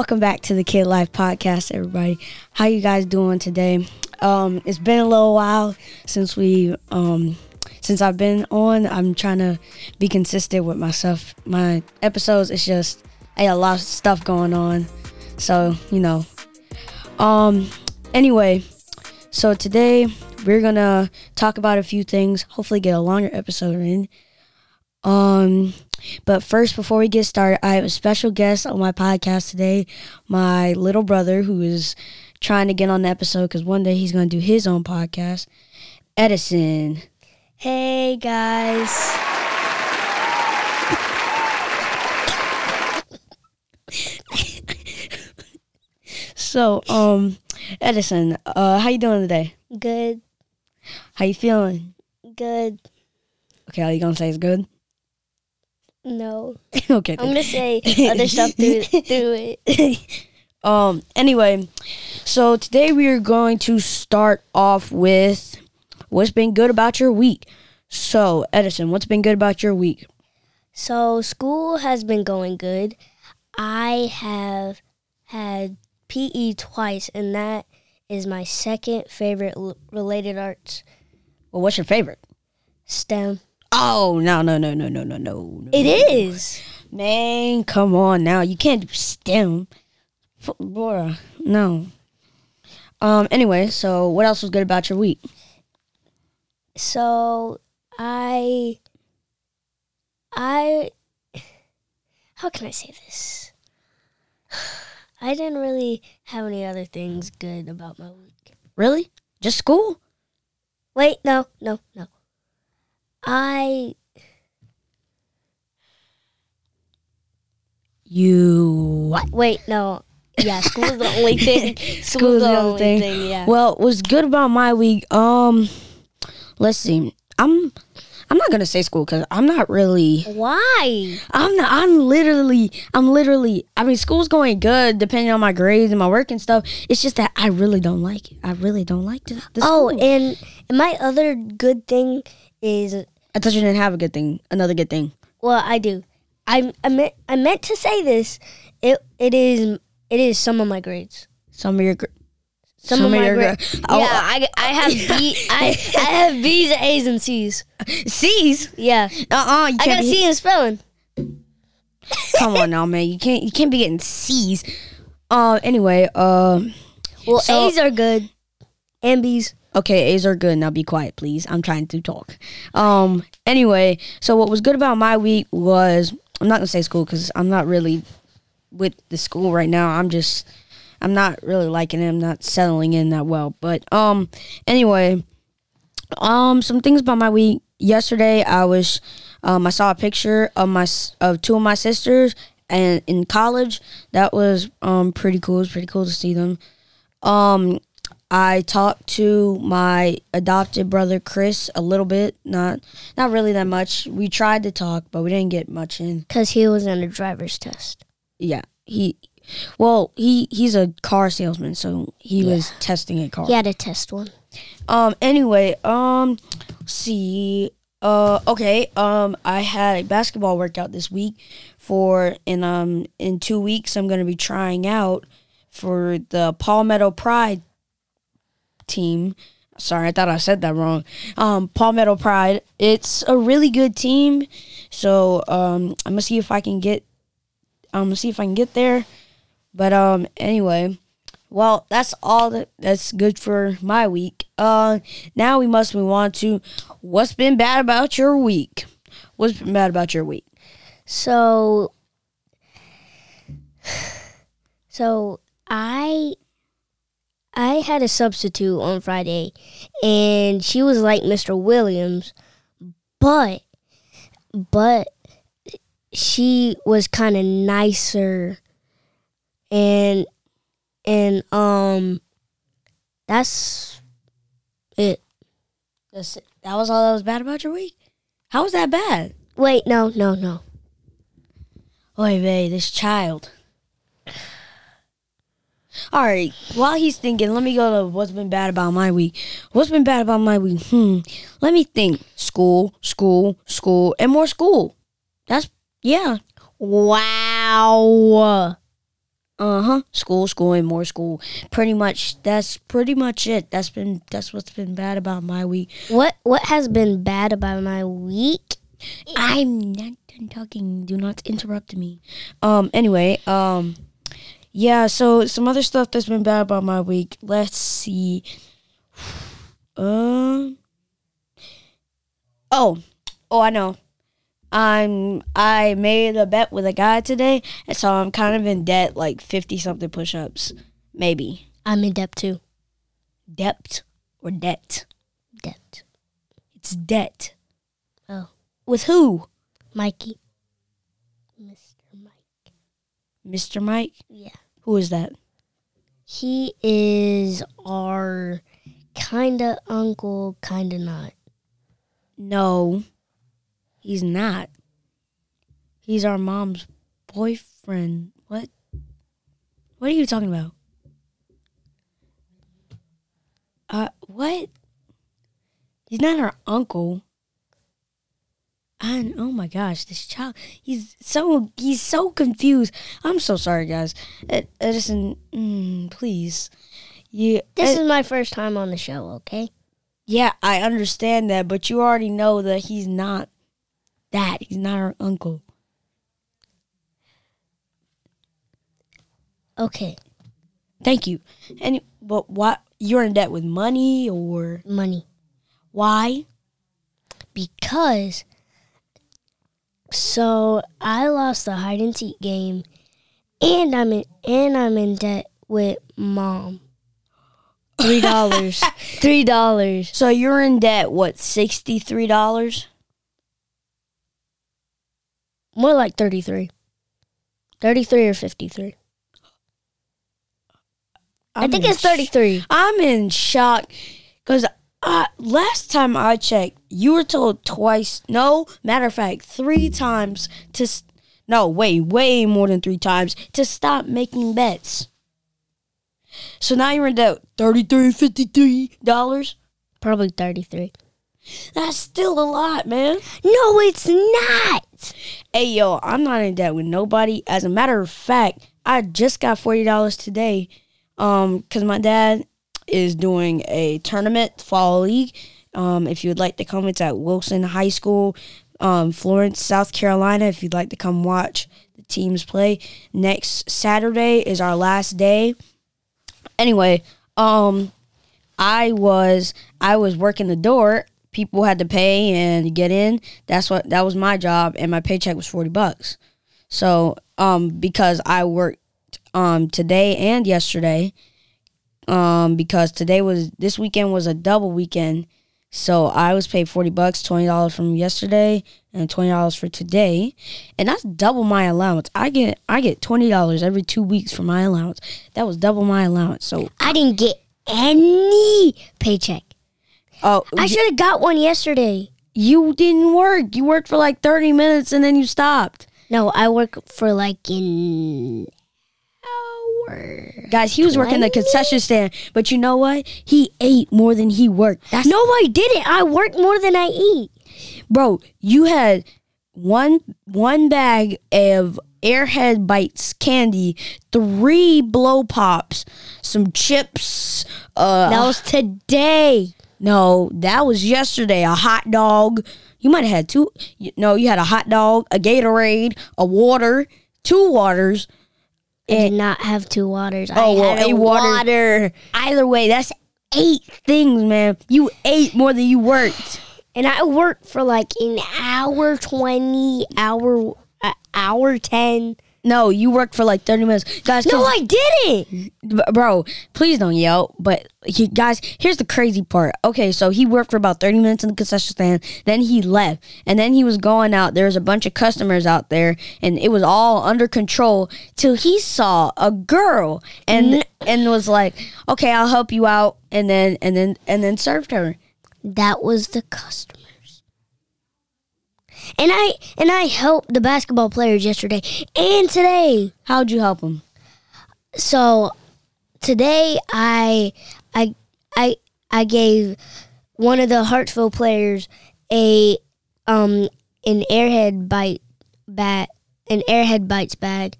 Welcome back to the Kid Life Podcast, everybody. How you guys doing today? Um, it's been a little while since we um since I've been on. I'm trying to be consistent with myself. My episodes, it's just I got a lot of stuff going on. So, you know. Um anyway, so today we're gonna talk about a few things, hopefully get a longer episode in. Um but first, before we get started, I have a special guest on my podcast today, my little brother, who is trying to get on the episode because one day he's going to do his own podcast, Edison. Hey guys. So, um, Edison, uh, how you doing today? Good. How you feeling? Good. Okay, all you gonna say is good. No. okay. I'm gonna say other stuff through through it. Um. Anyway, so today we are going to start off with what's been good about your week. So, Edison, what's been good about your week? So school has been going good. I have had PE twice, and that is my second favorite l- related arts Well, what's your favorite? STEM. Oh no no no no no no no! no. It is. Man, come on now. You can't do STEM. Bora, no. Um. Anyway, so what else was good about your week? So I I how can I say this? I didn't really have any other things good about my week. Really? Just school? Wait, no, no, no. I You what? wait, no. Yeah, school's the only thing. School's the only thing. yeah. Well, what's good about my week? Um, let's see. I'm. I'm not gonna say school because I'm not really. Why? I'm not. I'm literally. I'm literally. I mean, school's going good depending on my grades and my work and stuff. It's just that I really don't like it. I really don't like the, the Oh, school. and my other good thing is I thought you didn't have a good thing. Another good thing. well, I do. I I meant I meant to say this. It it is it is some of my grades. Some of your. Gr- Some, of my your grades. gra- Oh, yeah, I, I have B I, I have B's, A's, and C's. C's. Yeah, Uh uh You I got a C in spelling. Come on now, man. You can't. You can't be getting C's. Uh. Anyway. Um. Well, So- A's are good, and B's. Okay, A's are good. Now be quiet, please. I'm trying to talk. Um. Anyway, so what was good about my week was I'm not gonna say school because I'm not really with the school right now. I'm just I'm not really liking it. I'm not settling in that well. But um. Anyway, um. Some things about my week. Yesterday, I was um. I saw a picture of my of two of my sisters and in college. That was um pretty cool. It was pretty cool to see them. Um. I talked to my adopted brother Chris a little bit, not not really that much. We tried to talk, but we didn't get much in. Cause he was in a driver's test. Yeah, he, well, he he's a car salesman, so he was testing a car. He had a test one. Um. Anyway. Um. let's see. Uh. Okay. Um. I had a basketball workout this week for in um in two weeks I'm gonna be trying out for the Palmetto Pride team. Sorry, I thought I said that wrong. Um, Palmetto Pride. It's a really good team. So um, I'm gonna see if I can get. I'm gonna see if I can get there. But um, anyway, well, that's all that that's good for my week. Uh, now we must move on to what's been bad about your week. What's been bad about your week? So, so I, I had a substitute on Friday, and she was like Mr. Williams, but, but she was kind of nicer, and, and um, that's it. That's, that was all that was bad about your week. How was that bad? Wait, no, no, no. Oy vey, this child. All right. While he's thinking, let me go to what's been bad about my week. What's been bad about my week? Hmm. Let me think. School, school, school, and more school. That's yeah. Wow. Uh huh. School, school, and more school. Pretty much. That's pretty much it. That's been. That's what's been bad about my week. What what has been bad about my week? I'm not done talking. Do not interrupt me. Um. Anyway. Um. Yeah. So some other stuff that's been bad about my week. Let's see. Um. oh. Oh, I know. I'm. I made a bet with a guy today, and so I'm kind of in debt, like fifty something push-ups, maybe. I'm in debt too. Debt or debt? Debt. It's debt. Oh, With who? Mikey. Mr. Mike. Mr. Mike. Yeah. Who is that? He is our kinda uncle, kinda not. No, he's not. He's our mom's boyfriend. What? What are you talking about? Uh, what? He's not our uncle. And oh my gosh, this child, he's so he's so confused. I'm so sorry, guys. Ed- Edison, mm, please. You, This Ed- is my first time on the show, okay? yeah, I understand that, but you already know that he's not that. He's not our uncle. Okay. Thank you. And but what you're in debt with money or Money. why? Because so I lost the hide and seek game and I'm in and I'm in debt with mom. Three dollars. Three dollars. So you're in debt what sixty three dollars? More like thirty three. Thirty three or fifty three. I think it's thirty three. I'm in shock because uh, last time I checked, you were told twice. No, matter of fact, three times to. No, way, way more than three times to stop making bets. So now you're in debt thirty three fifty three dollars. Probably thirty three. That's still a lot, man. No, it's not. Hey yo, I'm not in debt with nobody. As a matter of fact, I just got forty dollars today, um, cause my dad is doing a tournament fall league. Um, if you would like to come, it's at Wilson High School, um, Florence, South Carolina. If you'd like to come watch the teams play, next Saturday is our last day. Anyway, um, I was I was working the door. People had to pay and get in. That's what that was my job, and my paycheck was forty bucks. So, um, because I worked um today and yesterday, um, because today was this weekend was a double weekend, so I was paid forty bucks, twenty dollars from yesterday, and twenty dollars for today, and that's double my allowance. I get I get twenty dollars every two weeks for my allowance. That was double my allowance. So, I didn't get any paycheck. oh, I should have got one yesterday. You didn't work. You worked for like 30 minutes and then you stopped. No, I work for like an Guys, he was working the concession stand, but you know what? He ate more than he worked. That's No, I didn't. I work more than I eat. bro, you had one one bag of Airhead Bites candy, three blow pops, some chips, uh That was today. no, that was yesterday, a hot dog. You might have had two you- no, you had a hot dog, a Gatorade, a water, two waters. Did not have two waters. Oh, I well, had a a water. water. Either way, that's eight things, man. You ate more than you worked. And I worked for like an hour 20, hour, uh, hour 10. No, you worked for like 30 minutes. Guys, no, I didn't. B- bro, please don't yell. But he, guys, here's the crazy part. Okay, so he worked for about 30 minutes in the concession stand. Then he left. And then he was going out. There was a bunch of customers out there. And it was all under control till he saw a girl and and was like, okay, I'll help you out. And then, and then, and then served her. That was the customers. And I and I helped the basketball players yesterday and today. How'd you help them? So today I I I I gave one of the Hartsville players a um an airhead bite bat an airhead bites bag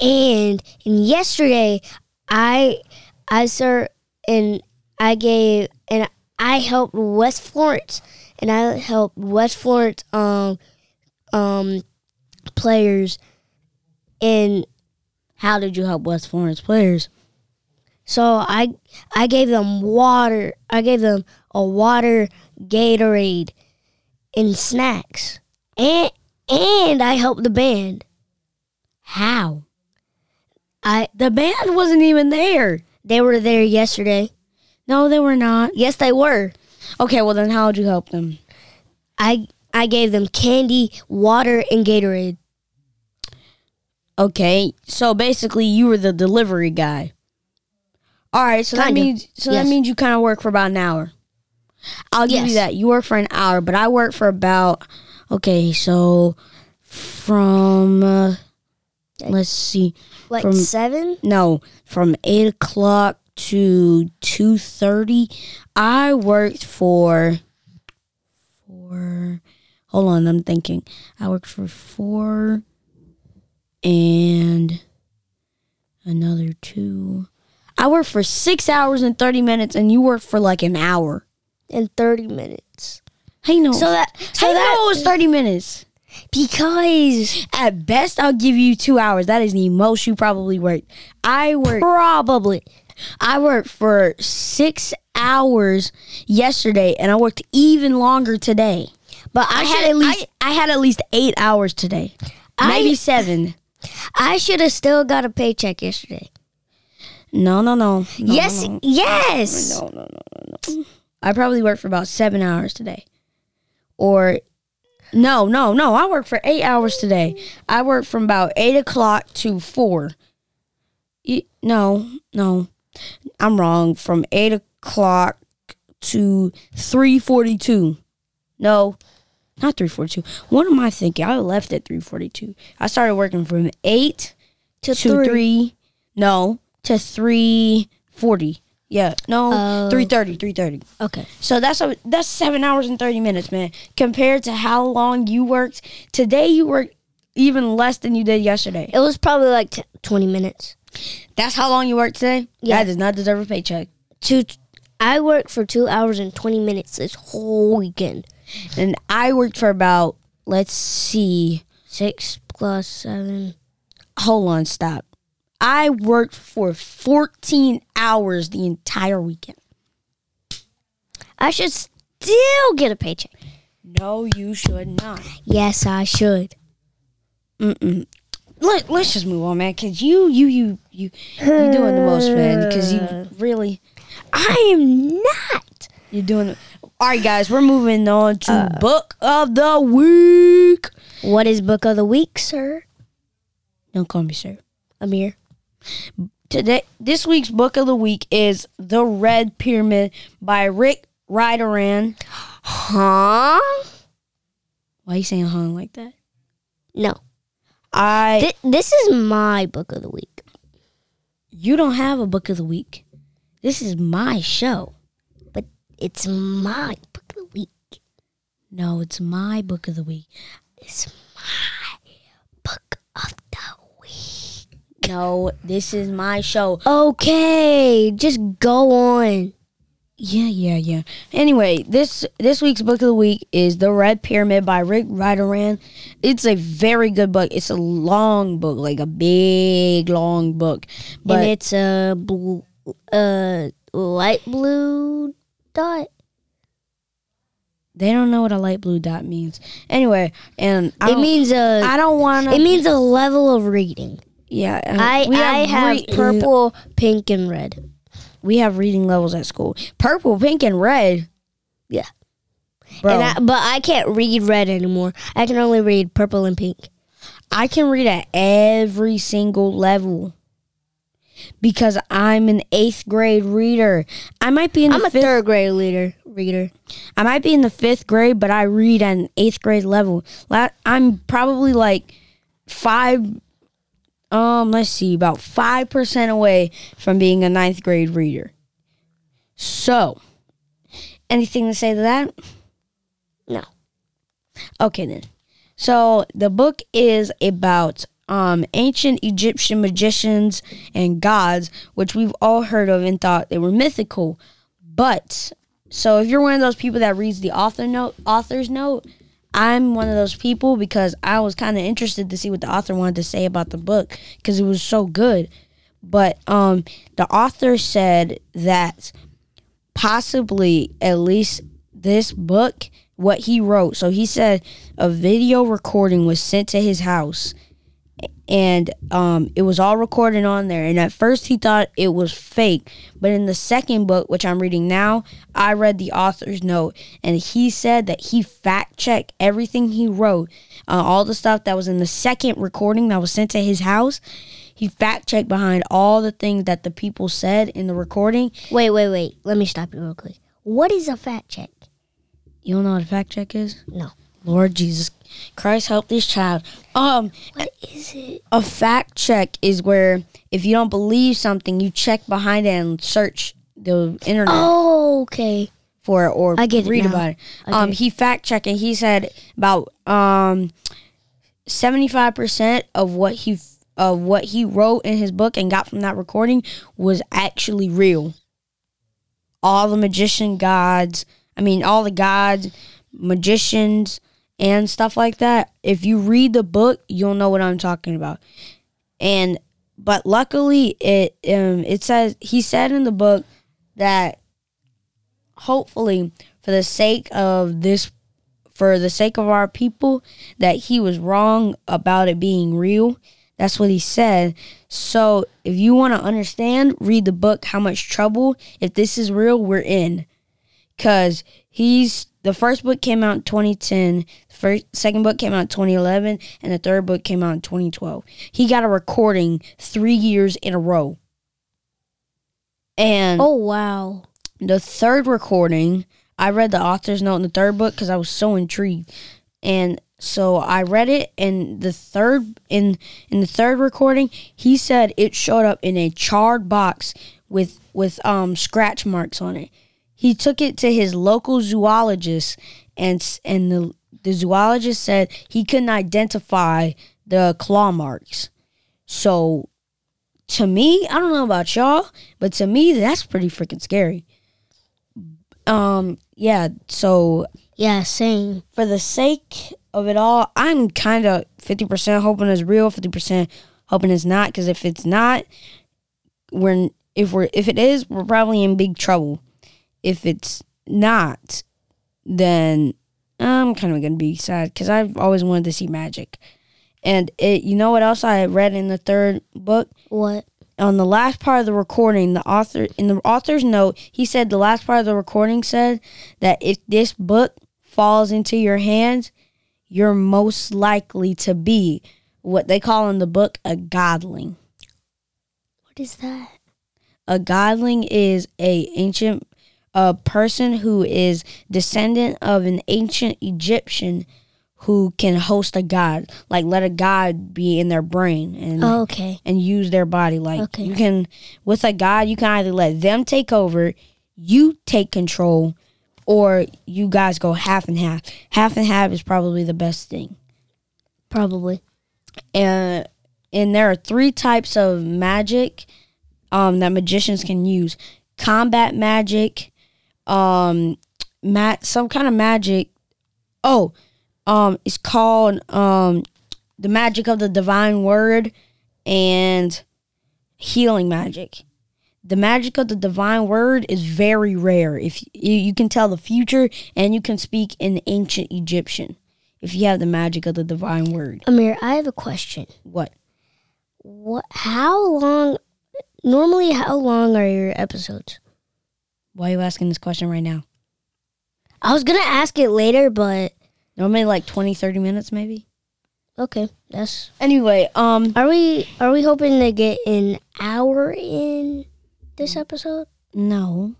and and yesterday I I sir and I gave and I helped West Florence and I helped West Florence um um players and How did you help West Florence players? so I I gave them water I gave them a water Gatorade and snacks and and I helped the band How? I The band wasn't even there. they were there yesterday No, they were not. yes they were Okay, well then how would you help them? I I gave them candy, water, and Gatorade. Okay, so basically you were the delivery guy. All right, so that Kinda. means so Yes. that means you kind of work for about an hour. I'll give you that. You work for an hour, but I work for about okay. So from uh, let's see, Like From- seven? no, from eight o'clock to two thirty, I worked for four Hold on, I'm thinking. I worked for four and another two. I worked for six hours and thirty minutes, and you worked for like an hour. and thirty minutes. How you know? So that so know that it was thirty minutes? because At best, I'll give you two hours. That is the most you probably worked. I worked. probably I worked for six hours yesterday, and I worked even longer today. but I, I, had at least I, had at least eight hours today, I- maybe seven. I, I should have still got a paycheck yesterday. No, no, no. no yes, no, yes. no, no, no, no, no. I probably worked for about seven hours today, or no, no, no. I worked for eight hours today. I worked from about eight o'clock to four. No, no, I'm wrong. From eight o'clock to three forty-two. No, not three forty-two. What am I thinking? I left at three forty-two. I started working from eight To to three. three. No, to three forty. Yeah, no, oh. three thirty. Three thirty. Okay. So that's a, that's seven hours and thirty minutes, man. Compared to how long you worked today, you worked even less than you did yesterday. It was probably like t- twenty minutes. That's how long you worked today. Yeah. that does not deserve a paycheck. Two. I worked for two hours and twenty minutes this whole weekend. And I worked for about let's see. Six plus seven. Hold on, stop. I worked for fourteen hours the entire weekend. I should still get a paycheck. No, you should not. Yes, I should. Mm-mm. Let, let's just move on, man. Cause you, you, you, you, you doing the most, man. Cause you really, I am not. you're doing. All right, guys, we're moving on to uh. book of the week. What is book of the week, sir? Don't call me sir. I'm here. Today, this week's book of the week is "The Red Pyramid" by Rick Riordan. Huh? Why are you saying "huh" like that? No. I Th- this is my book of the week. you don't have a book of the week. This is my show. But it's my book of the week. No, it's my book of the week. It's my book of the week. No, this is my show. Okay, just go on. Yeah, yeah, yeah. Anyway, this this week's book of the week is The Red Pyramid by Rick Riordan. It's a very good book. It's a long book, like a big long book. But and it's a blue, uh, light blue dot. they don't know what a light blue dot means. Anyway, and I It means a. I don't want to. it means a level of reading. yeah, uh, I we I have re- purple, pink, and red. We have reading levels at school. Purple, pink, and red. Yeah. Bro, And I, but I can't read red anymore. I can only read purple and pink. I can read at every single level because I'm an eighth grade reader. I might be in the I'm a fifth. third grade leader reader. I might be in the fifth grade, but I read at an eighth grade level. I'm probably like five. Um, let's see, about five percent away from being a ninth grade reader. So, anything to say to that? No. Okay then. So the book is about um, ancient Egyptian magicians and gods, which we've all heard of and thought they were mythical. But so if you're one of those people that reads the author note, author's note, I'm one of those people because I was kind of interested to see what the author wanted to say about the book because it was so good. But um, the author said that possibly at least this book, what he wrote. So he said a video recording was sent to his house and um, it was all recorded on there. And at first, he thought it was fake, but in the second book, which I'm reading now, I read the author's note, and he said that he fact checked everything he wrote, uh, all the stuff that was in the second recording that was sent to his house. He fact checked behind all the things that the people said in the recording. Wait, wait, wait. Let me stop you real quick. What is a fact check? You don't know what a fact check is? No. Lord Jesus Christ, help this child. Um, What is it? a fact check is where if you don't believe something, you check behind it and search the internet Oh, okay. for it or I get read now. about it. Um, get he fact checked and he said about um seventy five percent of what he of what he wrote in his book and got from that recording was actually real. All the magician gods, I mean, all the gods, magicians, and stuff like that. If you read the book, you'll know what I'm talking about. And but luckily, it um it says he said in the book that hopefully for the sake of this for the sake of our people that he was wrong about it being real that's what he said so if you want to understand read the book how much trouble if this is real we're in because he's the first book came out in 2010 the first second book came out in 2011 and the third book came out in 2012 he got a recording three years in a row and Oh, wow. the third recording, I read the author's note in the third book because I was so intrigued, and so I read it. And the third in in the third recording, he said it showed up in a charred box with with um scratch marks on it. He took it to his local zoologist, and s- and the the zoologist said he couldn't identify the claw marks. So to me, I don't know about y'all, but to me, that's pretty freaking scary. Um, yeah, so Yeah, same. for the sake of it all, I'm kind of 50% hoping it's real, 50% hoping it's not cuz if it's not, we're if we're if it is, we're probably in big trouble. If it's not, then I'm kind of going to be sad cuz I've always wanted to see magic. And it you know what else I read in the third book? What? on the last part of the recording, the author in the author's note, he said the last part of the recording said that if this book falls into your hands, you're most likely to be what they call in the book a godling. What is that? A godling is a ancient a person who is descendant of an ancient Egyptian who can host a god, like let a god be in their brain and Oh, okay. and use their body. Like Okay. you can with a God, you can either let them take over, you take control, or you guys go half and half. Half and half is probably the best thing. Probably. And and there are three types of magic um, that magicians can use: combat magic, um, mat some kind of magic. Oh, um, it's called um, the magic of the divine word and healing magic. The magic of the divine word is very rare. If you, you can tell the future and you can speak in ancient Egyptian, if you have the magic of the divine word. Amir, I have a question. What? What? How long? Normally, how long are your episodes? Why are you asking this question right now? I was gonna ask it later, but Normally like 20, 30 minutes maybe. okay. That's. Anyway, um Are we? Are we hoping to get an hour in this episode? no.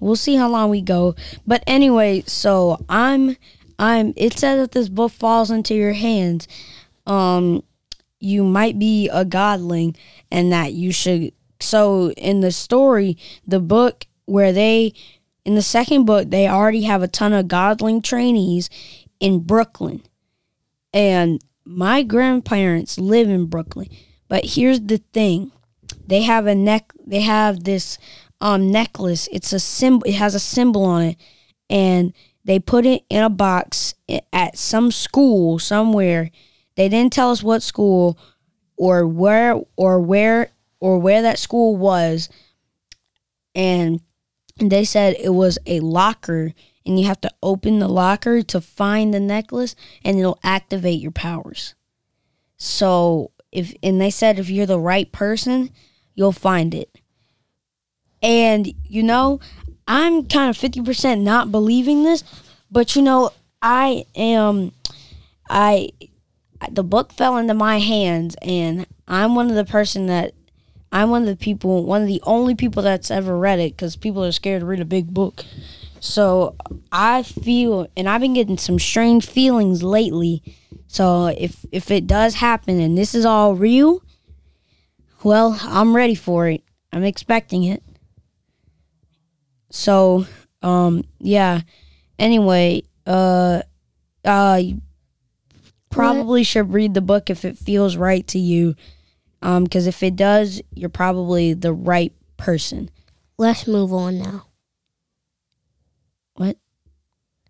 We'll see how long we go. But anyway, so I'm I'm it says that this book falls into your hands. Um you might be a godling and that you should so in the story, the book where they in the second book they already have a ton of godling trainees in Brooklyn. And my grandparents live in Brooklyn, but here's the thing: they have a neck. They have this um necklace. It's a symbol. It has a symbol on it, and they put it in a box at some school somewhere. They didn't tell us what school or where or where or where that school was, and they said it was a locker and you have to open the locker to find the necklace and it'll activate your powers. So if and they said if you're the right person, you'll find it. And you know, I'm kind of 50% not believing this, but you know, I am I the book fell into my hands and I'm one of the person that I'm one of the people, one of the only people that's ever read it cuz people are scared to read a big book. So I feel, and I've been getting some strange feelings lately. So if if it does happen and this is all real, well, I'm ready for it. I'm expecting it. So, um, yeah. Anyway, uh, uh, probably what? should read the book if it feels right to you. Um, because if it does, you're probably the right person. Let's move on now. What?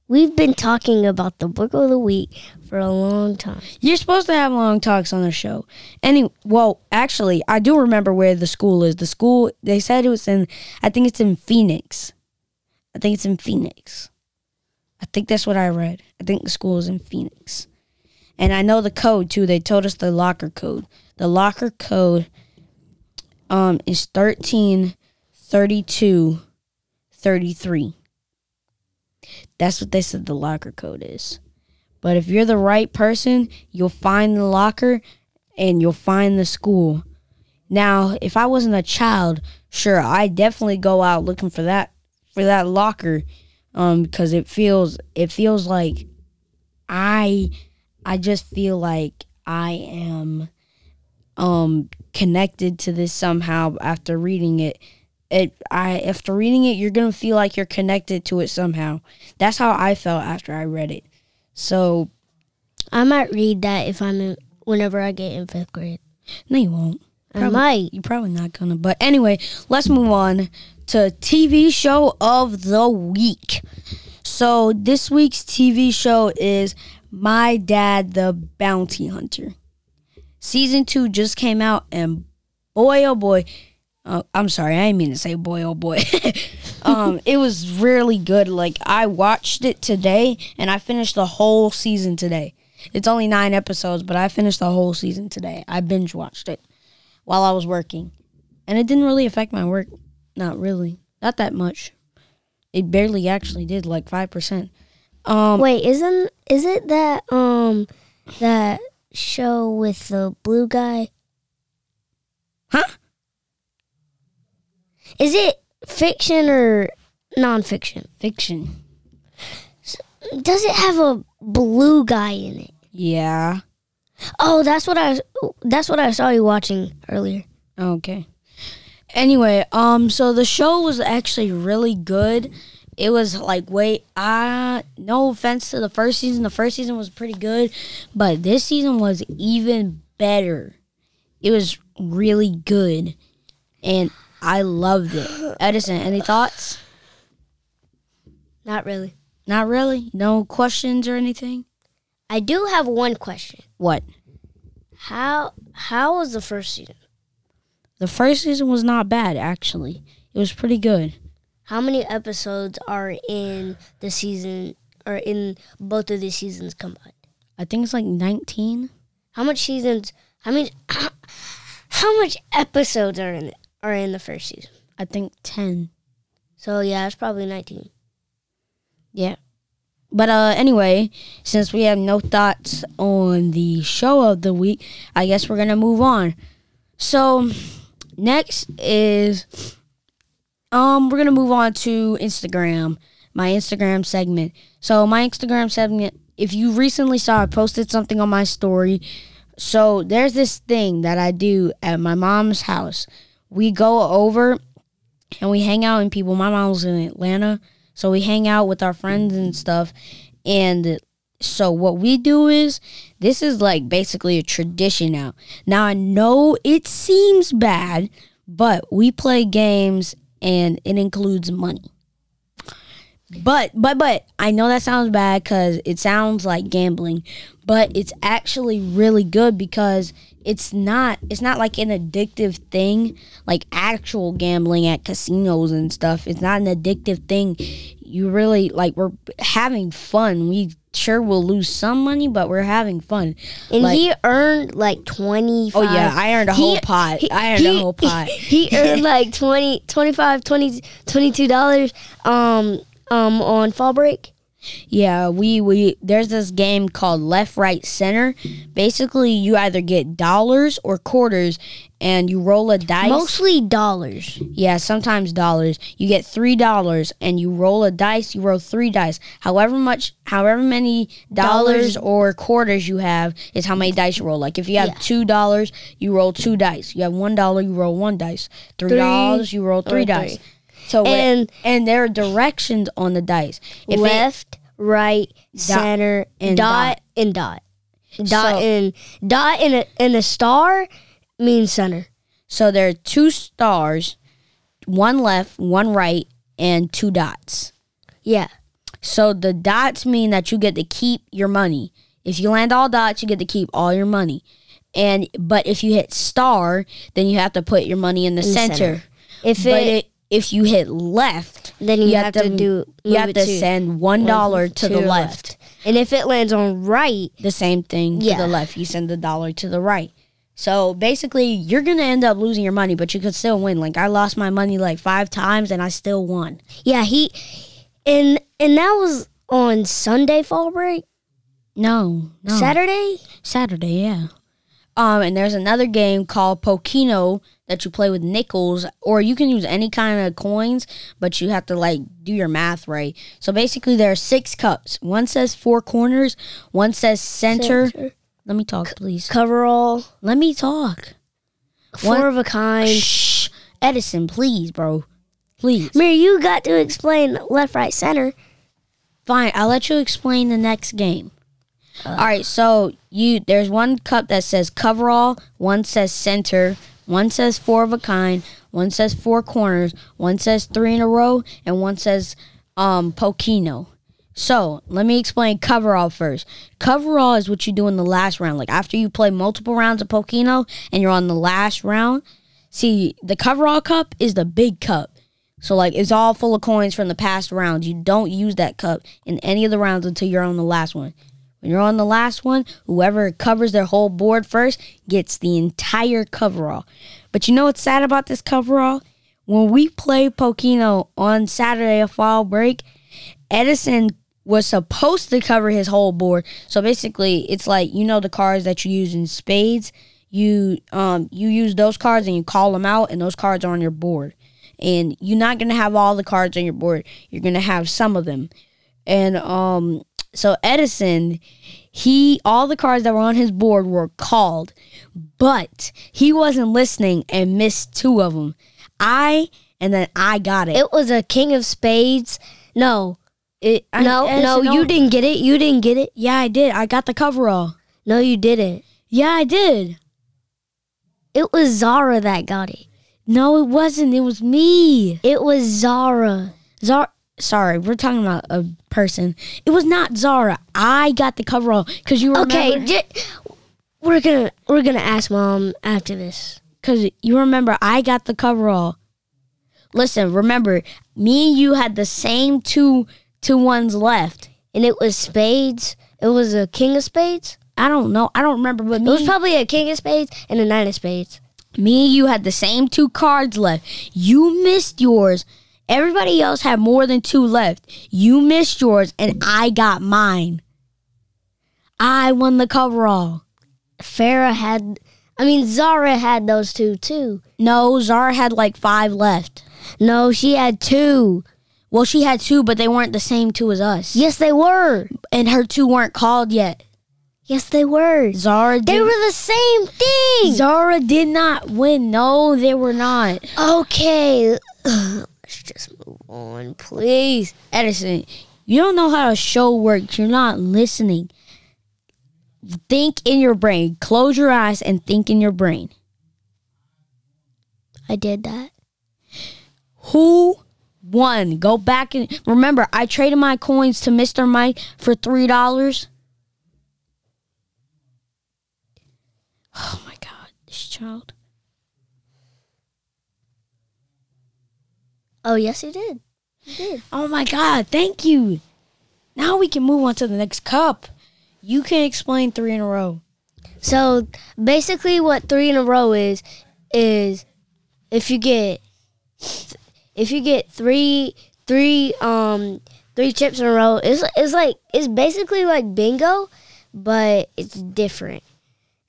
We've been talking about the book of the week for a long time. You're supposed to have long talks on the show. Any well, actually, I do remember where the school is. The school they said it was in I think it's in Phoenix. I think it's in Phoenix. I think that's what I read. I think the school is in Phoenix. And I know the code too. They told us the locker code. The locker code um is 13 32 33. That's what they said the locker code is. But if you're the right person, you'll find the locker and you'll find the school. Now, if I wasn't a child, sure, I definitely go out looking for that for that locker um because it feels it feels like I I just feel like I am um connected to this somehow after reading it it I after reading it you're gonna feel like you're connected to it somehow. That's how I felt after I read it. So I might read that if I'm in, whenever I get in fifth grade. No, you won't. Probably, I might. You're probably not gonna. But anyway, let's move on to TV show of the week. So this week's TV show is My Dad the Bounty Hunter. Season two just came out, and boy, oh boy, uh, I'm sorry, I didn't mean to say boy, oh boy. um, it was really good. Like I watched it today, and I finished the whole season today. It's only nine episodes, but I finished the whole season today. I binge watched it while I was working, and it didn't really affect my work. Not really, not that much. It barely actually did, like five percent. Um, Wait, isn't is it that um that show with the blue guy? Huh? Is it fiction or nonfiction? Fiction. Does it have a blue guy in it? Yeah. Oh, that's what I that's what I saw you watching earlier. Okay. Anyway, um so the show was actually really good. It was like wait, uh no offense to the first season. The first season was pretty good, but this season was even better. It was really good. And I loved it. Edison, any thoughts? Not really. Not really? No questions or anything? I do have one question. What? How how was the first season? The first season was not bad actually. It was pretty good. How many episodes are in the season or in both of the seasons combined? I think it's like 19. How much seasons? How many how, how much episodes are in are in the first season? I think 10. So yeah, it's probably 19. Yeah. But uh anyway, since we have no thoughts on the show of the week, I guess we're going to move on. So next is um we're to move on to Instagram, my Instagram segment. So my Instagram segment, if you recently saw I posted something on my story. So there's this thing that I do at my mom's house we go over and we hang out and people. My mom's in Atlanta, so we hang out with our friends and stuff. And so what we do is this is like basically a tradition now. Now I know it seems bad, but we play games and it includes money. But but but I know that sounds bad cuz it sounds like gambling, but it's actually really good because it's not it's not like an addictive thing like actual gambling at casinos and stuff. It's not an addictive thing. You really like we're having fun. We sure we'll lose some money, but we're having fun. And Like- he earned like twenty. Oh yeah, I earned a He- whole pot. he- I earned he- a whole pot. He earned like 20, 25, 20, 22 dollars um um on fall break. Yeah, we we there's this game called Left Right Center. Basically, you either get dollars or quarters and you roll a dice. Mostly dollars. yeah, sometimes dollars. You get $3 and you roll a dice, you roll 3 dice. However much however many dollars Dollars. or quarters you have is how many dice you roll. Like if you have Yeah. $2, you roll 2 dice. You have $1, you roll 1 dice. $3, you roll 3 dice. three. So and And- and there are directions on the dice. If it- Left, right, center, and dot, dot. and dot. Dot So- and dot and a and a star means center. So there are two stars, one left, one right, and two dots. Yeah. So the dots mean that you get to keep your money. If you land all dots, you get to keep all your money. And but if you hit star, then you have to put your money in the, the center. center. If it, it, if you hit left, then you, have, to, do you have to send one dollar to the your left. And if it lands on right, The same thing to Yeah. the left. You send the dollar to the right. So basically, you're gonna end up losing your money, but you could still win. Like I lost my money like five times, and I still won. yeah, he and and that was on Sunday fall break, No, no. Saturday. Saturday, yeah. Um, and there's another game called Pokeno that you play with nickels, or you can use any kind of coins, but you have to like do your math right. So basically, there are six cups. One says four corners. One says center. Center. Let me talk, please. Coverall, Let me talk. four One- of a kind. Shh, Edison, please, bro, please. Mary, you got to explain left, right, center. Fine, I'll let you explain the next game. All right, so you there's one cup that says coverall, one says center, one says four of a kind, one says four corners, one says three in a row, and one says um Pokeno. So let me explain coverall first. Coverall is what you do in the last round. Like after you play multiple rounds of Pokeno and you're on the last round. See, the coverall cup is the big cup. So like it's all full of coins from the past rounds. You don't use that cup in any of the rounds until you're on the last one. When you're on the last one, whoever covers their whole board first gets the entire coverall. But you know what's sad about this coverall? When we play Pokeno on Saturday of fall break, Edison was supposed to cover his whole board. So basically, it's like you know the cards that you use in spades. You um you use those cards and you call them out, and those cards are on your board. And you're not gonna have all the cards on your board. You're gonna have some of them. And um so Edison, he all the cards that were on his board were called, but he wasn't listening and missed two of them. I and then I got it. It was a king of spades. No, It- I- no, Edison, no, you didn't get it. You didn't get it. Yeah, I did. I got the coverall. No, you didn't. Yeah, I did. It was Zara that got it. No, it wasn't. It was me. It was Zara. Zara. Sorry, we're talking about a person. It was not Zara. I got the coverall because you remember. Okay, j- we're gonna we're gonna ask mom after this. Because you remember, I got the coverall. Listen, remember, me and you had the same two two ones left. And it was spades. It was a king of spades. I don't know. I don't remember, but It was probably a king of spades and a nine of spades. me and you had the same two cards left. You missed yours. Everybody else had more than two left. You missed yours, and I got mine. I won the coverall. Farah had, I mean Zara had those two too. No, Zara had like five left. No, she had two. Well, she had two, but they weren't the same two as us. Yes, they were. And her two weren't called yet. Yes, they were. Zara did. They were the same thing. Zara did not win. No, they were not. Okay, let's just move on, please. Edison, You don't know how a show works. You're not listening. Think in your brain. Close your eyes and think in your brain. I did that. Who won? Go back and remember, I traded my coins to Mr. Mike for three dollars. Oh my god, this child. Oh yes, you did. You did. Oh my god, thank you. Now we can move on to the next cup. You can explain three in a row. So basically, what three in a row is is if you get if you get three three um three chips in a row, it's it's like it's basically like bingo, but it's different.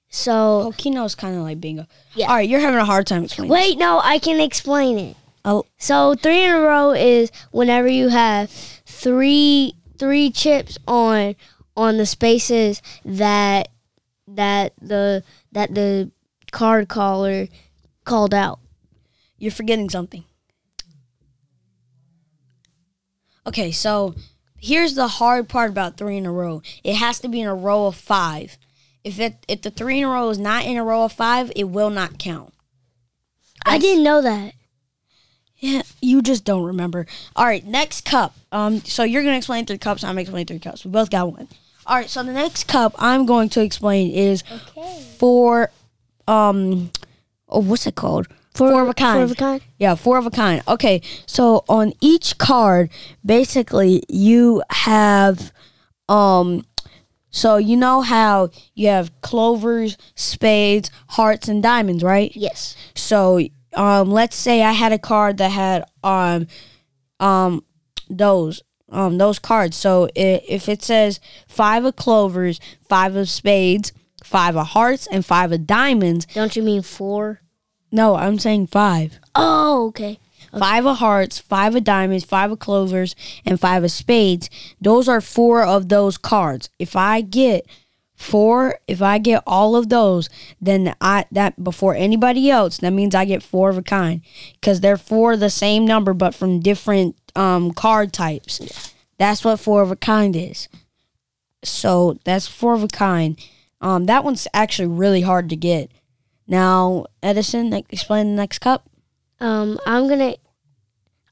So Pokeno is kind of like bingo. Yeah. All right, you're having a hard time explaining. wait, no, I can explain it. Oh, So three in a row is whenever you have three three chips on on the spaces that that the that the card caller called out. you're forgetting something. Okay, so here's the hard part about three in a row. It has to be in a row of five. If it if the three in a row is not in a row of five, it will not count. I didn't know that. Yeah, you just don't remember. All right, next cup. Um, so you're gonna explain three cups. I'm gonna explain three cups. We both got one. All right, so the next cup I'm going to explain is Okay. for, um, oh, what's it called? Four, of a kind. Four of a kind. Yeah, four of a kind. Okay, so on each card, basically you have, um, so you know how you have clovers, spades, hearts, and diamonds, right? Yes. So, um, let's say I had a card that had um, um, those um those cards. So i if it says five of clovers, five of spades, five of hearts, and five of diamonds, Don't you mean four? no, I'm saying five. Oh, okay. Five of hearts, five of diamonds, five of clovers, and five of spades. Those are four of those cards. If I get four, if I get all of those, then I that before anybody else, that means I get four of a kind because they're four the same number but from different um card types. That's what four of a kind is. So that's four of a kind. Um, that one's actually really hard to get. Now, Edison, like, explain the next cup. Um, I'm gonna.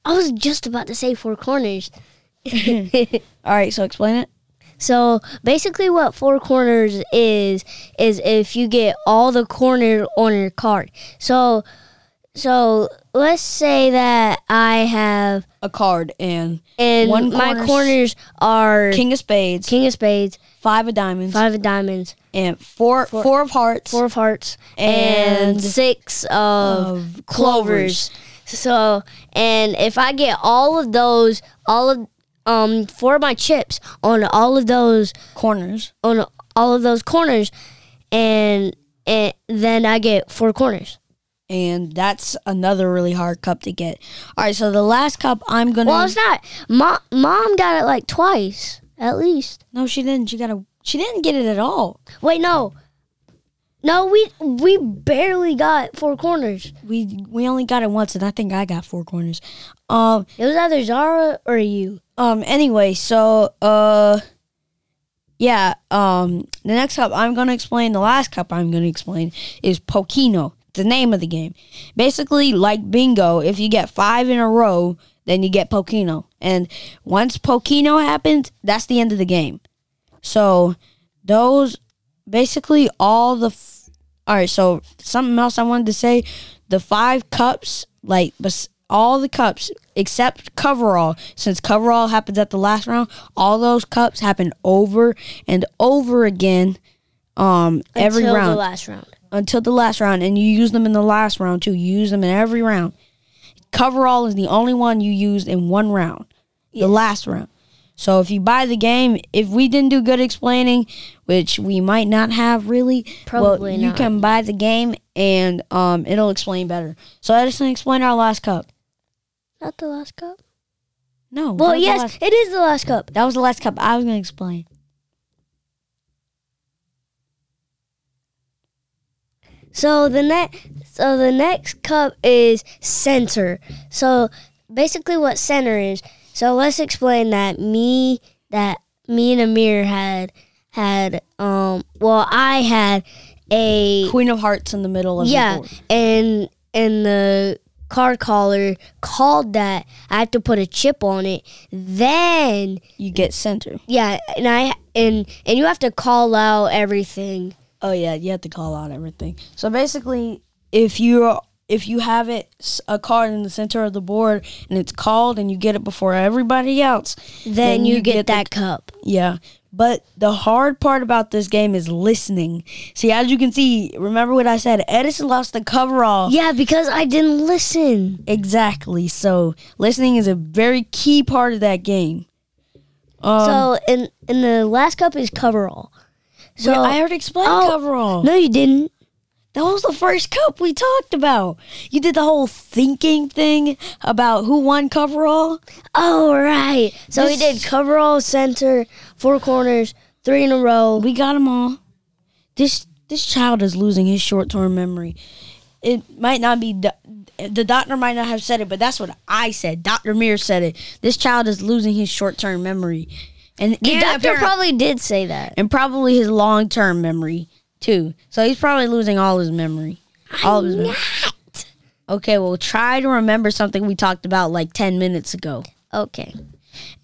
I was just about to say four corners. All right, so explain it. So basically, what four corners is is if you get all the corners on your card. So, so let's say that I have A card and and One my corner's corners are king of spades, king of spades, five of diamonds, five of diamonds, and four four, of hearts, four of hearts, and, And six of, of clovers. So, and if I get all of those, all of um four of my chips on all of those corners. on all of those corners, and and then I get four corners. And that's another really hard cup to get. All right, so the last cup I'm gonna. Well, it's not. Mom, mom got it like twice at least. no, she didn't. She got a. She didn't get it at all. Wait, no. No, we we barely got four corners. We we only got it once, and I think I got four corners. Um. It was either Zara or you. Um. Anyway, so uh. Yeah. Um. The next cup I'm gonna explain. The last cup I'm gonna explain is Pokeno. The name of the game. Basically, like bingo, if you get five in a row, then you get Pokeno. And once Pokeno happens, that's the end of the game. So those basically all the. F- all right. So something else I wanted to say: the five cups, like bes- all the cups except coverall, since coverall happens at the last round, all those cups happen over and over again. Um, every Until round the last round. until the last round, and you use them in the last round too. You use them in every round. Coverall is the only one you used in one round, the last round. So if you buy the game, if we didn't do good explaining, which we might not have really, Probably well, you not. can buy the game and um, it'll explain better. So Edison, explain our last cup. Not the last cup. No. Well, that was the yes, last- it is the last cup. that was the last cup. I was gonna explain. So the next, so the next cup is center. So basically, what center is? So let's explain that me that me and Amir had had um well I had a Queen of Hearts in the middle of yeah and and the card caller called that I have to put a chip on it. Then You get center. yeah, and I and and you have to call out everything. Oh yeah, you have to call out everything. So basically, if you if you have it a card in the center of the board and it's called and you get it before everybody else, Then, you, get, the- that cup. yeah. But the hard part about this game is listening. See, as you can see, remember what I said? Edison lost the cover coverall. Yeah, because I didn't listen. Exactly. So listening is a very key part of that game. Um, so in in the last cup is coverall. So so I already explained Oh, coverall. no, you didn't. That was the first cup we talked about. You did the whole thinking thing about who won coverall. Oh right. So we This- did coverall, center, four corners, three in a row. We got them all. This this child is losing his short term memory. It might not be the doctor might not have said it, but that's what I said. Doctor Mir said it. This child is losing his short term memory, and The and doctor probably did say that. and probably his long term memory too. So he's probably losing all his memory. All of his memory. Okay, well try to remember something we talked about like ten minutes ago. Okay.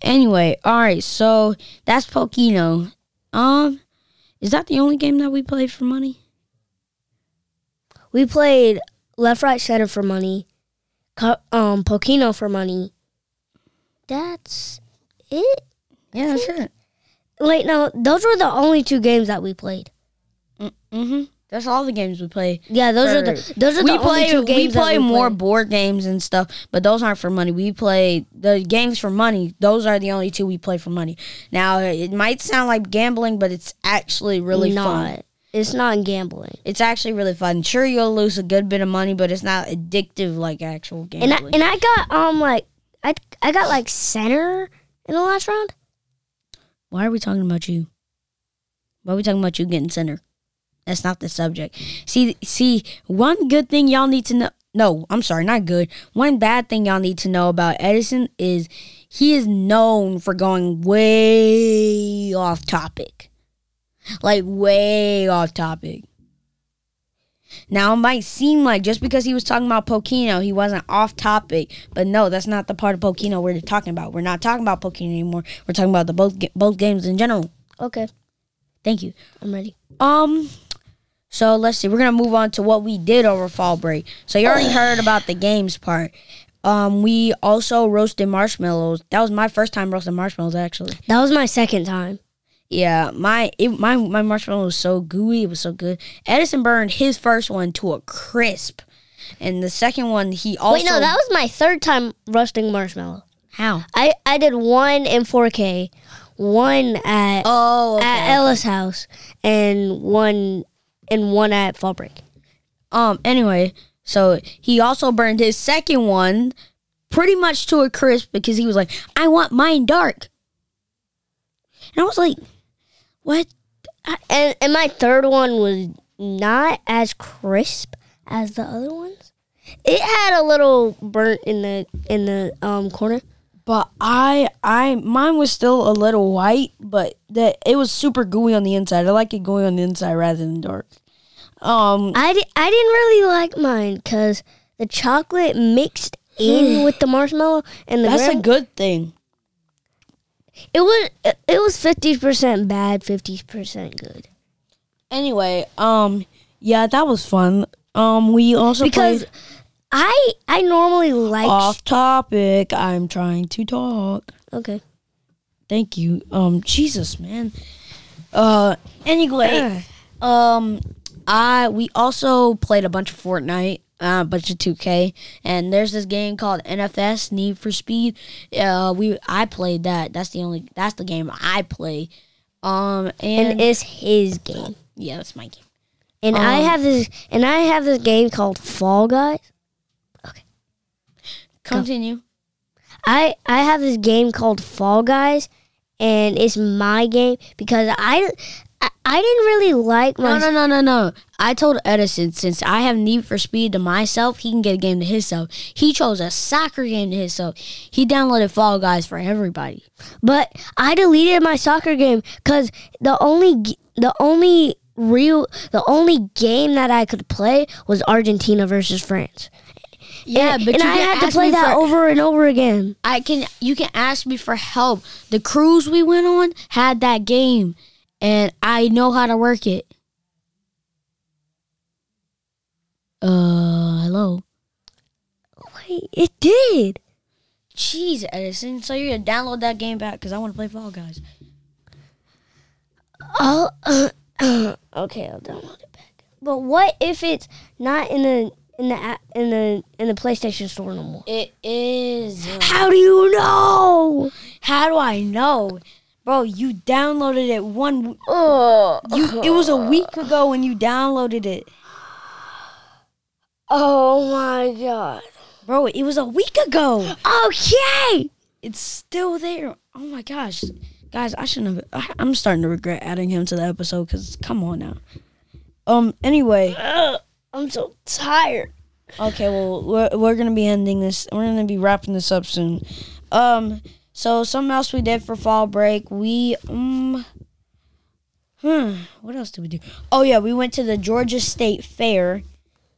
Anyway, all right, so that's Pokeno. Um, is that the only game that we played for money? We played left, right, center for money. Um, Pokeno for money. That's it. Yeah, that's it. Wait, no, those were the only two games that we played. Mm-hmm. That's all the games we play. Yeah, those are the those are we the play only two games we games. that play more played. board games and stuff, but those aren't for money. We play the games for money. Those are the only two we play for money. Now it might sound like gambling, but it's actually really not. fun. It's not gambling. It's actually really fun. Sure, you'll lose a good bit of money, but it's not addictive like actual And gambling. I and I got um like I I got like center in the last round. Why are we talking about you? Why are we talking about you getting center? That's not the subject. See, see, one good thing y'all need to know. No, I'm sorry, not good. One bad thing y'all need to know about Edison is he is known for going way off topic. Like way off topic. Now it might seem like just because he was talking about Pokeno, he wasn't off topic, but no, that's not the part of Pokeno we're talking about. We're not talking about Pokeno anymore. We're talking about the both both games in general. Okay, Thank you. I'm ready. Um, so let's see. We're gonna move on to what we did over fall break. So you already heard about the games part. Um, we also roasted marshmallows. That was my first time roasting marshmallows, actually. That was my second time. Yeah, my it, my my marshmallow was so gooey. It was so good. Edison burned his first one to a crisp, and the second one he also. Wait, no, that was my third time roasting marshmallow. how? I I did one in 4K, one at Oh, at Ella's house, and one and one at fall break. Um. Anyway, so he also burned his second one pretty much to a crisp because he was like, "I want mine dark," and I was like, "What?" And and my third one was not as crisp as the other ones. It had a little burnt in the in the um corner. But I, I, mine was still a little white, but that it was super gooey on the inside. I like it gooey on the inside rather than dark. Um. I, di- I didn't really like mine because the chocolate mixed in with the marshmallow and the That's a good thing. it was it, it was fifty percent bad, fifty percent good. Anyway, um, yeah, that was fun. Um, we also Because played I I normally like off topic. I'm trying to talk. okay. Thank you. Um, Jesus, man. Uh, anyway, um, I we also played a bunch of Fortnite, uh, a bunch of 2K, and there's this game called NFS Need for Speed. Uh, we I played that. That's the only. That's the game I play. Um, and, and it's his game. yeah, that's my game. And I Um, have this and I have this game called Fall Guys. Continue. I I have this game called Fall Guys, and it's my game because I I, I didn't really like my. No, no, no, no, no. I told Edison since I have Need for Speed to myself, he can get a game to himself. He chose a soccer game to himself. He downloaded Fall Guys for everybody. But I deleted my soccer game because the only the only real the only game that I could play was Argentina versus France. Yeah, and, but and you I had to play that for- over and over again. I can you can ask me for help. The cruise we went on had that game and I know how to work it. Uh hello. Wait, it did. Jeez, Edison. So you're gonna download that game back because I want to play Fall Guys. Oh, okay, I'll download it back. But what if it's not in the in the in the in the PlayStation Store no more? It is. How do you know? How do I know, bro? You downloaded it one. Oh, You. It was a week ago when you downloaded it, oh my god. bro. It was a week ago. Okay. It's still there. Oh my gosh, guys! I shouldn't have. I'm starting to regret adding him to the episode because come on now. Um. Anyway. Ugh, I'm so tired. Okay, well, we're, we're gonna be ending this. We're gonna be wrapping this up soon. Um, so something else we did for fall break, we um, hmm, what else did we do? Oh yeah, we went to the Georgia State Fair.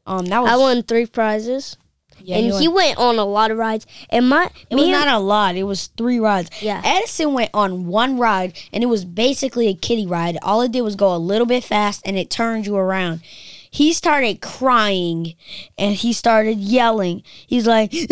Um, that was I won three prizes, yeah, and he went- went on a lot of rides. And my It was and- not a lot. It was three rides. Yeah. Edison went on one ride, and it was basically a kiddie ride. All it did was go a little bit fast, and it turned you around. He started crying, and he started yelling. He's like, that's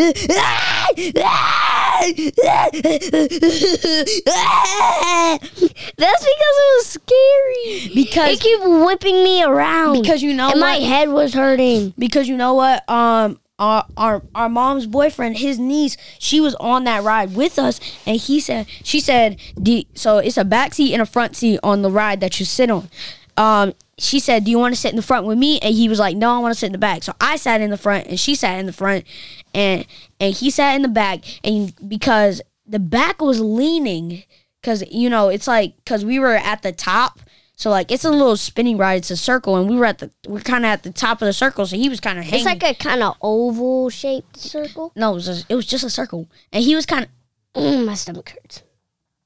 because it was scary. because It keep whipping me around because you know and my head was hurting. because you know what? Um, our, our our mom's boyfriend, his niece, she was on that ride with us, and he said, she said, "Do- so it's a back seat and a front seat on the ride that you sit on. Um, she said, "Do you want to sit in the front with me?" And he was like, "No, I want to sit in the back." So I sat in the front, and she sat in the front, and and he sat in the back, and because the back was leaning, because you know it's like because we were at the top. So like it's a little spinning ride. It's a circle, and we were at the we're kind of at the top of the circle. So he was kind of hanging. It's like a kind of oval shaped circle. no, it was, just, it was just a circle, and he was kind of Mm, my stomach hurts.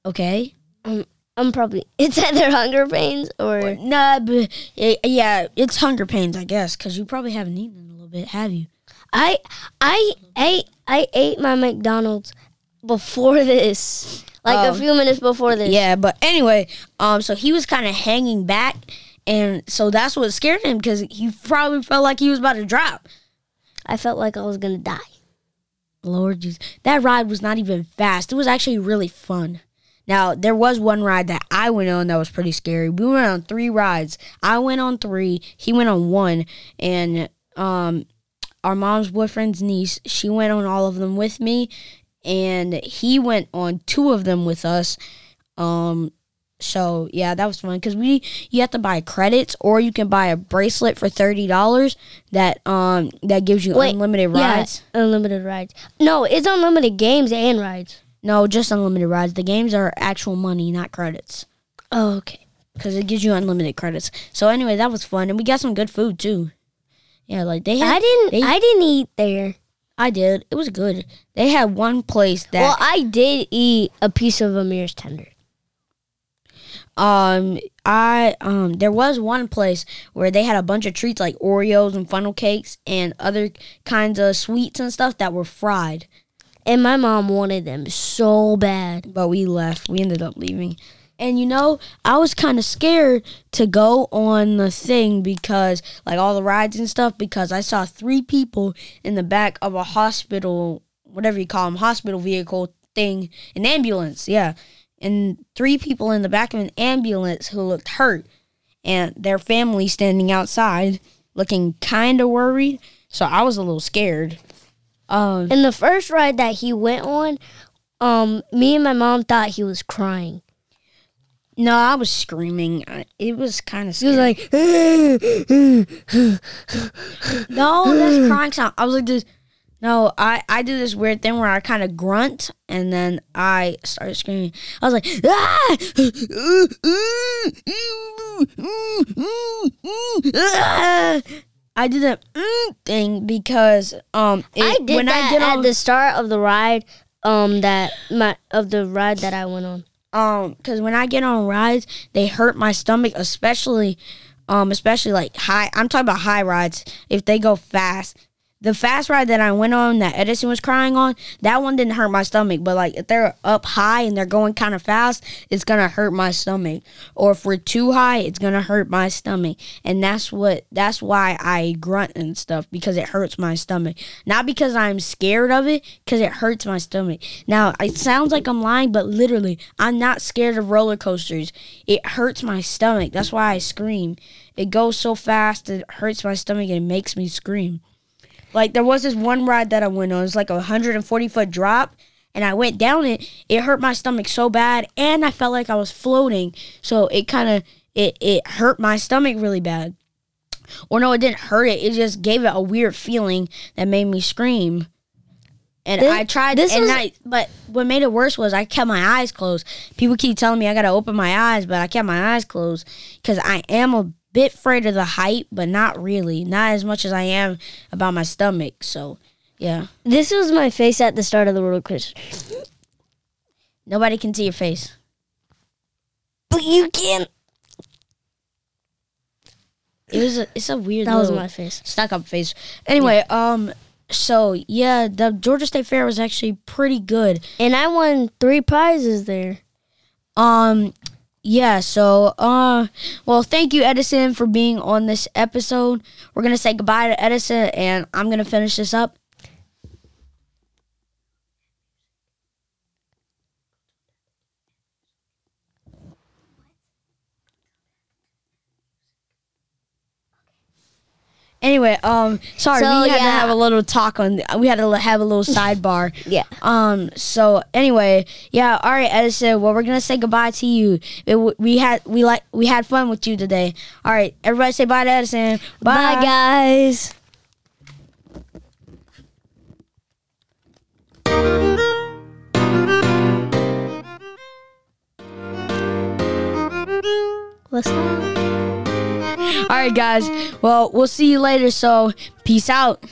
okay. I'm probably it's either hunger pains or Nah, but eh, yeah, it's hunger pains, I guess, because you probably haven't eaten in a little bit, have you? I I ate I ate my McDonald's before this, like Oh. a few minutes before this. Yeah, but anyway, um, so he was kind of hanging back, and so that's what scared him because he probably felt like he was about to drop. I felt like I was gonna die. Lord Jesus, that ride was not even fast. It was actually really fun. Now there was one ride that I went on that was pretty scary. We went on three rides. I went on three. He went on one, and um, our mom's boyfriend's niece she went on all of them with me, and he went on two of them with us. Um, so yeah, that was fun because we you have to buy credits or you can buy a bracelet for thirty dollars that um that gives you Wait, unlimited Yeah, rides. unlimited rides. No, it's unlimited games and rides. No, just unlimited rides. The games are actual money, not credits, Oh, okay. because it gives you unlimited credits. So anyway, that was fun, and we got some good food too. Yeah, like they had. I didn't. They, I didn't eat there. I did. It was good. They had one place that Well, I did eat a piece of Amir's tender. um I um there was one place where they had a bunch of treats like Oreos and funnel cakes and other kinds of sweets and stuff that were fried. And my mom wanted them so bad. but we left. We ended up leaving. And you know, I was kind of scared to go on the thing because, like, all the rides and stuff, because I saw three people in the back of a hospital, whatever you call them, hospital vehicle thing, an ambulance, yeah. And three people in the back of an ambulance who looked hurt, and their family standing outside looking kind of worried. So I was a little scared. Um, And the first ride that he went on, um, me and my mom thought he was crying. no, I was screaming. I- It was kind of He was like, No, that's crying sound. I was like this. No, I, I do this weird thing where I kind of grunt and then I start screaming. I was like, ah! I did the mm thing because um it, I did when that I get at on the start of the ride. Um, that my of the ride that I went on. um because when I get on rides they hurt my stomach especially um especially like high I'm talking about high rides if they go fast the fast ride that I went on that Edison was crying on that one didn't hurt my stomach but like if they're up high and they're going kind of fast it's gonna hurt my stomach. Or if we're too high it's gonna hurt my stomach. And that's what that's why I grunt and stuff because it hurts my stomach. Not because I'm scared of it because it hurts my stomach. Now it sounds like I'm lying but literally I'm not scared of roller coasters. It hurts my stomach. That's why I scream. It goes so fast it hurts my stomach and it makes me scream like there was this one ride that I went on. It was like a 140 foot drop, and I went down it. It hurt my stomach so bad, and I felt like I was floating. So it kind of it it hurt my stomach really bad. Or no, it didn't hurt it. It just gave it a weird feeling that made me scream. And This- I tried, this and was- I, but what made it worse was I kept my eyes closed. People keep telling me I gotta open my eyes, but I kept my eyes closed because I am a bit afraid of the height, but not really, not as much as I am about my stomach. So, yeah, This was my face at the start of the roller coaster. nobody can see your face. But you can. It was, a, it's a weird. That was my face. stuck up face. Anyway, um, so yeah, the Georgia State Fair was actually pretty good. And I won three prizes there. Um yeah, so uh well thank you Edison for being on this episode. We're gonna say goodbye to Edison and I'm gonna finish this up. Anyway, um, sorry, So, we had to have a little talk on. We had to have a little sidebar. Yeah. Um. So anyway, yeah. All right, Edison. Well, we're gonna say goodbye to you. It, we had we like we had fun with you today. All right, everybody say bye to Edison. Bye, Bye, guys. What's up? All right, guys. Well, we'll see you later. So, peace out.